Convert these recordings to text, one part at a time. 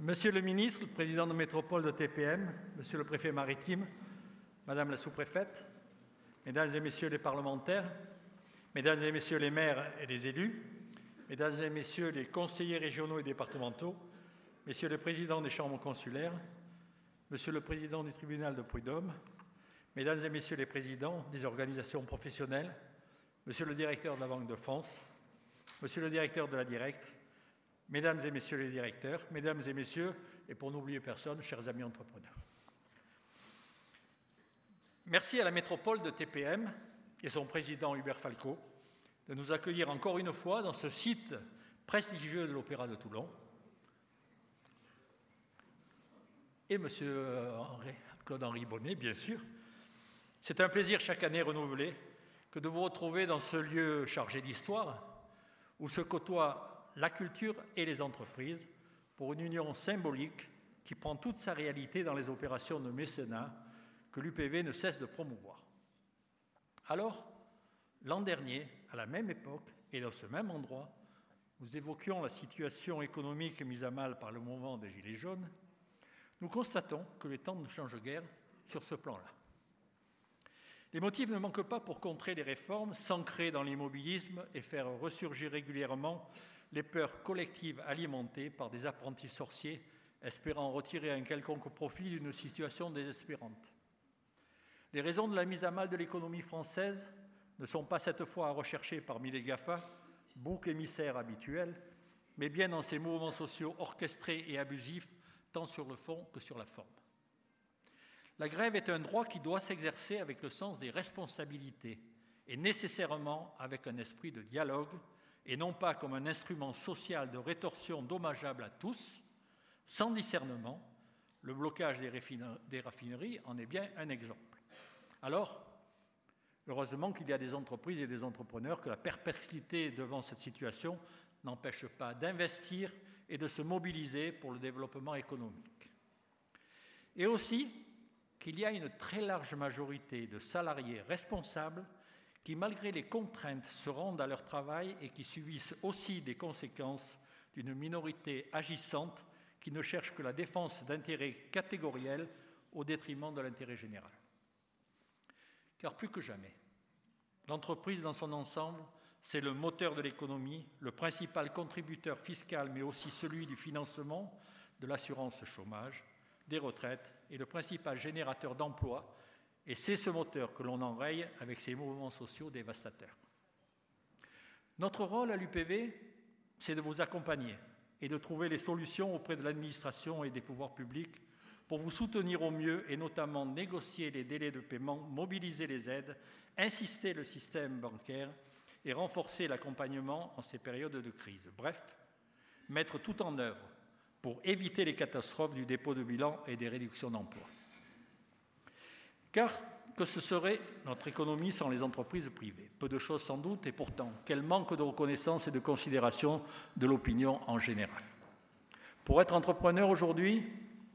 Monsieur le ministre, le président de métropole de TPM, monsieur le préfet maritime, madame la sous-préfète, mesdames et messieurs les parlementaires, mesdames et messieurs les maires et les élus, mesdames et messieurs les conseillers régionaux et départementaux, messieurs les présidents des chambres consulaires, monsieur le président du tribunal de prud'homme, mesdames et messieurs les présidents des organisations professionnelles, monsieur le directeur de la Banque de France, monsieur le directeur de la Directe, mesdames et messieurs les directeurs, mesdames et messieurs, et pour n'oublier personne, chers amis entrepreneurs. Merci à la métropole de TPM et son président Hubert Falco de nous accueillir encore une fois dans ce site prestigieux de l'Opéra de Toulon. Et M. Claude-Henri Bonnet, bien sûr. C'est un plaisir chaque année renouvelé que de vous retrouver dans ce lieu chargé d'histoire où se côtoient la culture et les entreprises pour une union symbolique qui prend toute sa réalité dans les opérations de mécénat que l'UPV ne cesse de promouvoir. Alors, l'an dernier, à la même époque et dans ce même endroit, nous évoquions la situation économique mise à mal par le mouvement des Gilets jaunes, nous constatons que les temps ne changent guère sur ce plan-là. Les motifs ne manquent pas pour contrer les réformes, s'ancrer dans l'immobilisme et faire ressurgir régulièrement les peurs collectives alimentées par des apprentis sorciers espérant retirer un quelconque profit d'une situation désespérante. Les raisons de la mise à mal de l'économie française ne sont pas cette fois à rechercher parmi les GAFA, bouc émissaires habituels, mais bien dans ces mouvements sociaux orchestrés et abusifs, tant sur le fond que sur la forme. La grève est un droit qui doit s'exercer avec le sens des responsabilités et nécessairement avec un esprit de dialogue et non pas comme un instrument social de rétorsion dommageable à tous, sans discernement. Le blocage des raffineries en est bien un exemple. Alors, heureusement qu'il y a des entreprises et des entrepreneurs que la perplexité devant cette situation n'empêche pas d'investir et de se mobiliser pour le développement économique. Et aussi qu'il y a une très large majorité de salariés responsables qui, malgré les contraintes, se rendent à leur travail et qui subissent aussi des conséquences d'une minorité agissante qui ne cherche que la défense d'intérêts catégoriels au détriment de l'intérêt général. Car plus que jamais, l'entreprise dans son ensemble, c'est le moteur de l'économie, le principal contributeur fiscal, mais aussi celui du financement de l'assurance chômage, des retraites et le principal générateur d'emplois, et c'est ce moteur que l'on enraye avec ces mouvements sociaux dévastateurs. Notre rôle à l'UPV, c'est de vous accompagner et de trouver les solutions auprès de l'administration et des pouvoirs publics pour vous soutenir au mieux et notamment négocier les délais de paiement, mobiliser les aides, insister le système bancaire et renforcer l'accompagnement en ces périodes de crise. Bref, mettre tout en œuvre pour éviter les catastrophes du dépôt de bilan et des réductions d'emplois. Car que ce serait notre économie sans les entreprises privées Peu de choses sans doute, et pourtant, quel manque de reconnaissance et de considération de l'opinion en général. Pour être entrepreneur aujourd'hui,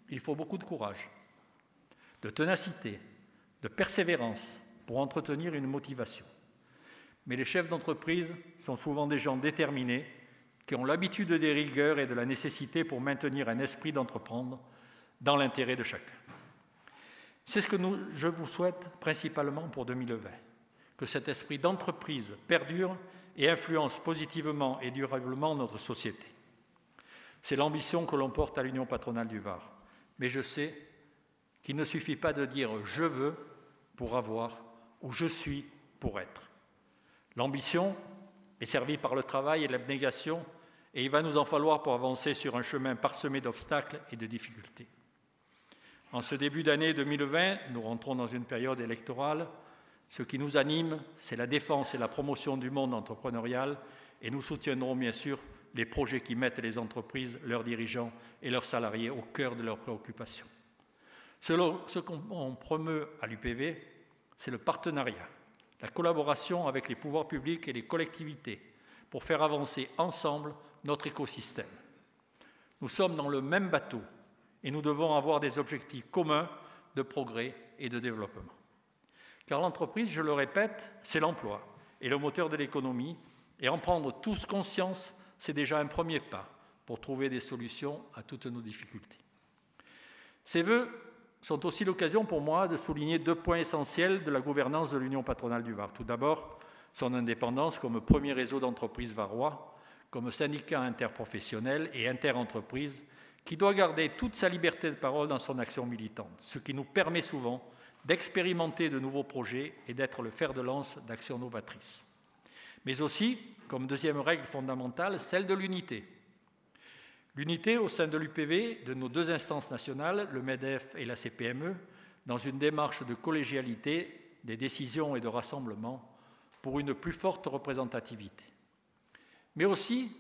il faut beaucoup de courage, de ténacité, de persévérance pour entretenir une motivation. Mais les chefs d'entreprise sont souvent des gens déterminés qui ont l'habitude des rigueurs et de la nécessité pour maintenir un esprit d'entreprendre dans l'intérêt de chacun. C'est ce que je vous souhaite principalement pour 2020, que cet esprit d'entreprise perdure et influence positivement et durablement notre société. C'est l'ambition que l'on porte à l'Union patronale du Var. Mais je sais qu'il ne suffit pas de dire je veux pour avoir ou je suis pour être. L'ambition est servie par le travail et l'abnégation, et il va nous en falloir pour avancer sur un chemin parsemé d'obstacles et de difficultés. En ce début d'année 2020, nous rentrons dans une période électorale. Ce qui nous anime, c'est la défense et la promotion du monde entrepreneurial, et nous soutiendrons bien sûr les projets qui mettent les entreprises, leurs dirigeants et leurs salariés au cœur de leurs préoccupations. Ce qu'on promeut à l'UPV, c'est le partenariat, la collaboration avec les pouvoirs publics et les collectivités pour faire avancer ensemble notre écosystème. Nous sommes dans le même bateau et nous devons avoir des objectifs communs de progrès et de développement. Car l'entreprise, je le répète, c'est l'emploi et le moteur de l'économie, et en prendre tous conscience, c'est déjà un premier pas pour trouver des solutions à toutes nos difficultés. Ces vœux sont aussi l'occasion pour moi de souligner deux points essentiels de la gouvernance de l'Union patronale du Var. Tout d'abord, son indépendance comme premier réseau d'entreprises varois, comme syndicat interprofessionnel et interentreprise, qui doit garder toute sa liberté de parole dans son action militante, ce qui nous permet souvent d'expérimenter de nouveaux projets et d'être le fer de lance d'actions novatrices. Mais aussi, comme deuxième règle fondamentale, celle de l'unité. L'unité au sein de l'UPV, de nos deux instances nationales, le MEDEF et la CPME, dans une démarche de collégialité des décisions et de rassemblement pour une plus forte représentativité. Mais aussi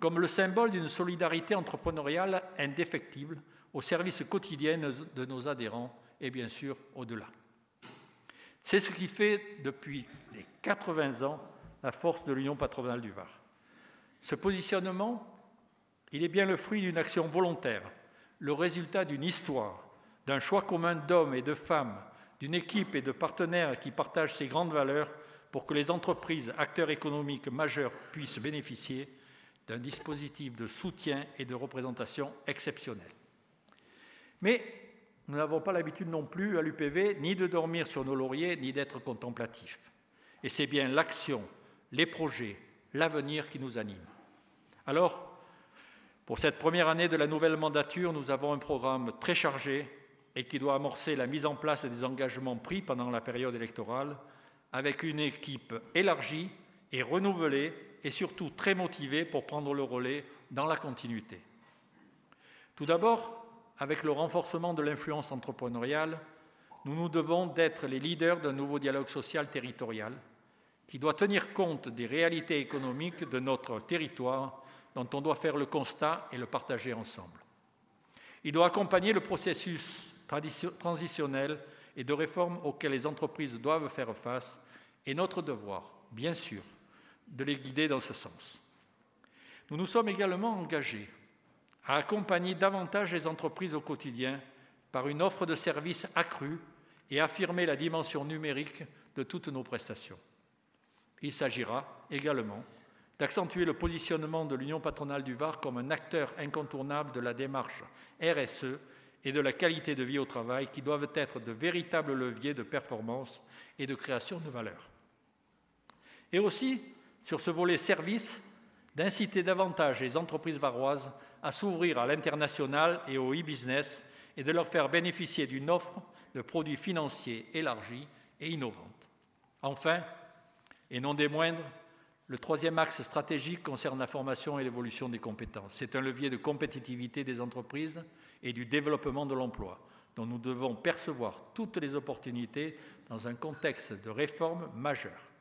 comme le symbole d'une solidarité entrepreneuriale indéfectible au service quotidien de nos adhérents et bien sûr au-delà. C'est ce qui fait depuis les 80 ans la force de l'Union patronale du Var. Ce positionnement, il est bien le fruit d'une action volontaire, le résultat d'une histoire, d'un choix commun d'hommes et de femmes, d'une équipe et de partenaires qui partagent ces grandes valeurs pour que les entreprises, acteurs économiques majeurs, puissent bénéficier d'un dispositif de soutien et de représentation exceptionnel. Mais nous n'avons pas l'habitude non plus à l'UPV ni de dormir sur nos lauriers, ni d'être contemplatifs. Et c'est bien l'action, les projets, l'avenir qui nous animent. Alors, pour cette première année de la nouvelle mandature, nous avons un programme très chargé et qui doit amorcer la mise en place des engagements pris pendant la période électorale, avec une équipe élargie et renouvelée et surtout très motivée pour prendre le relais dans la continuité. Tout d'abord, avec le renforcement de l'influence entrepreneuriale, nous nous devons d'être les leaders d'un nouveau dialogue social territorial qui doit tenir compte des réalités économiques de notre territoire dont on doit faire le constat et le partager ensemble. Il doit accompagner le processus transitionnel et de réforme auquel les entreprises doivent faire face et notre devoir, bien sûr, de les guider dans ce sens. Nous nous sommes également engagés à accompagner davantage les entreprises au quotidien par une offre de services accrue et affirmer la dimension numérique de toutes nos prestations. Il s'agira également d'accentuer le positionnement de l'Union patronale du Var comme un acteur incontournable de la démarche RSE et de la qualité de vie au travail qui doivent être de véritables leviers de performance et de création de valeur. Et aussi, sur ce volet service, d'inciter davantage les entreprises varoises à s'ouvrir à l'international et au e-business et de leur faire bénéficier d'une offre de produits financiers élargie et innovante. Enfin, et non des moindres, le troisième axe stratégique concerne la formation et l'évolution des compétences. C'est un levier de compétitivité des entreprises et du développement de l'emploi, dont nous devons percevoir toutes les opportunités dans un contexte de réforme majeure.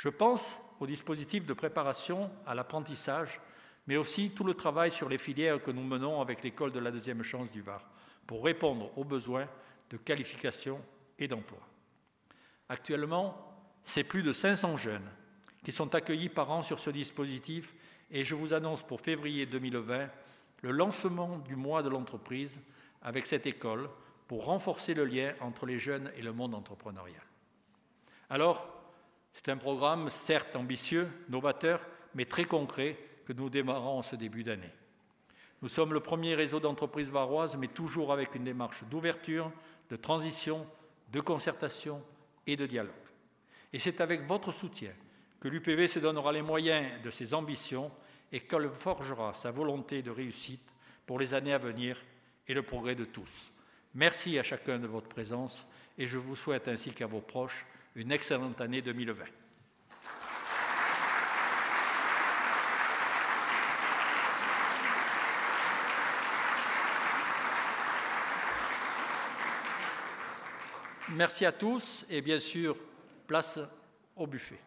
Je pense au dispositif de préparation à l'apprentissage mais aussi tout le travail sur les filières que nous menons avec l'école de la deuxième chance du Var pour répondre aux besoins de qualification et d'emploi. Actuellement, c'est plus de 500 jeunes qui sont accueillis par an sur ce dispositif et je vous annonce pour février 2020 le lancement du mois de l'entreprise avec cette école pour renforcer le lien entre les jeunes et le monde entrepreneurial. Alors, c'est un programme certes ambitieux, novateur, mais très concret que nous démarrons en ce début d'année. Nous sommes le premier réseau d'entreprises varoises, mais toujours avec une démarche d'ouverture, de transition, de concertation et de dialogue. Et c'est avec votre soutien que l'UPV se donnera les moyens de ses ambitions et qu'elle forgera sa volonté de réussite pour les années à venir et le progrès de tous. Merci à chacun de votre présence et je vous souhaite ainsi qu'à vos proches une excellente année 2020. Merci à tous et bien sûr, place au buffet.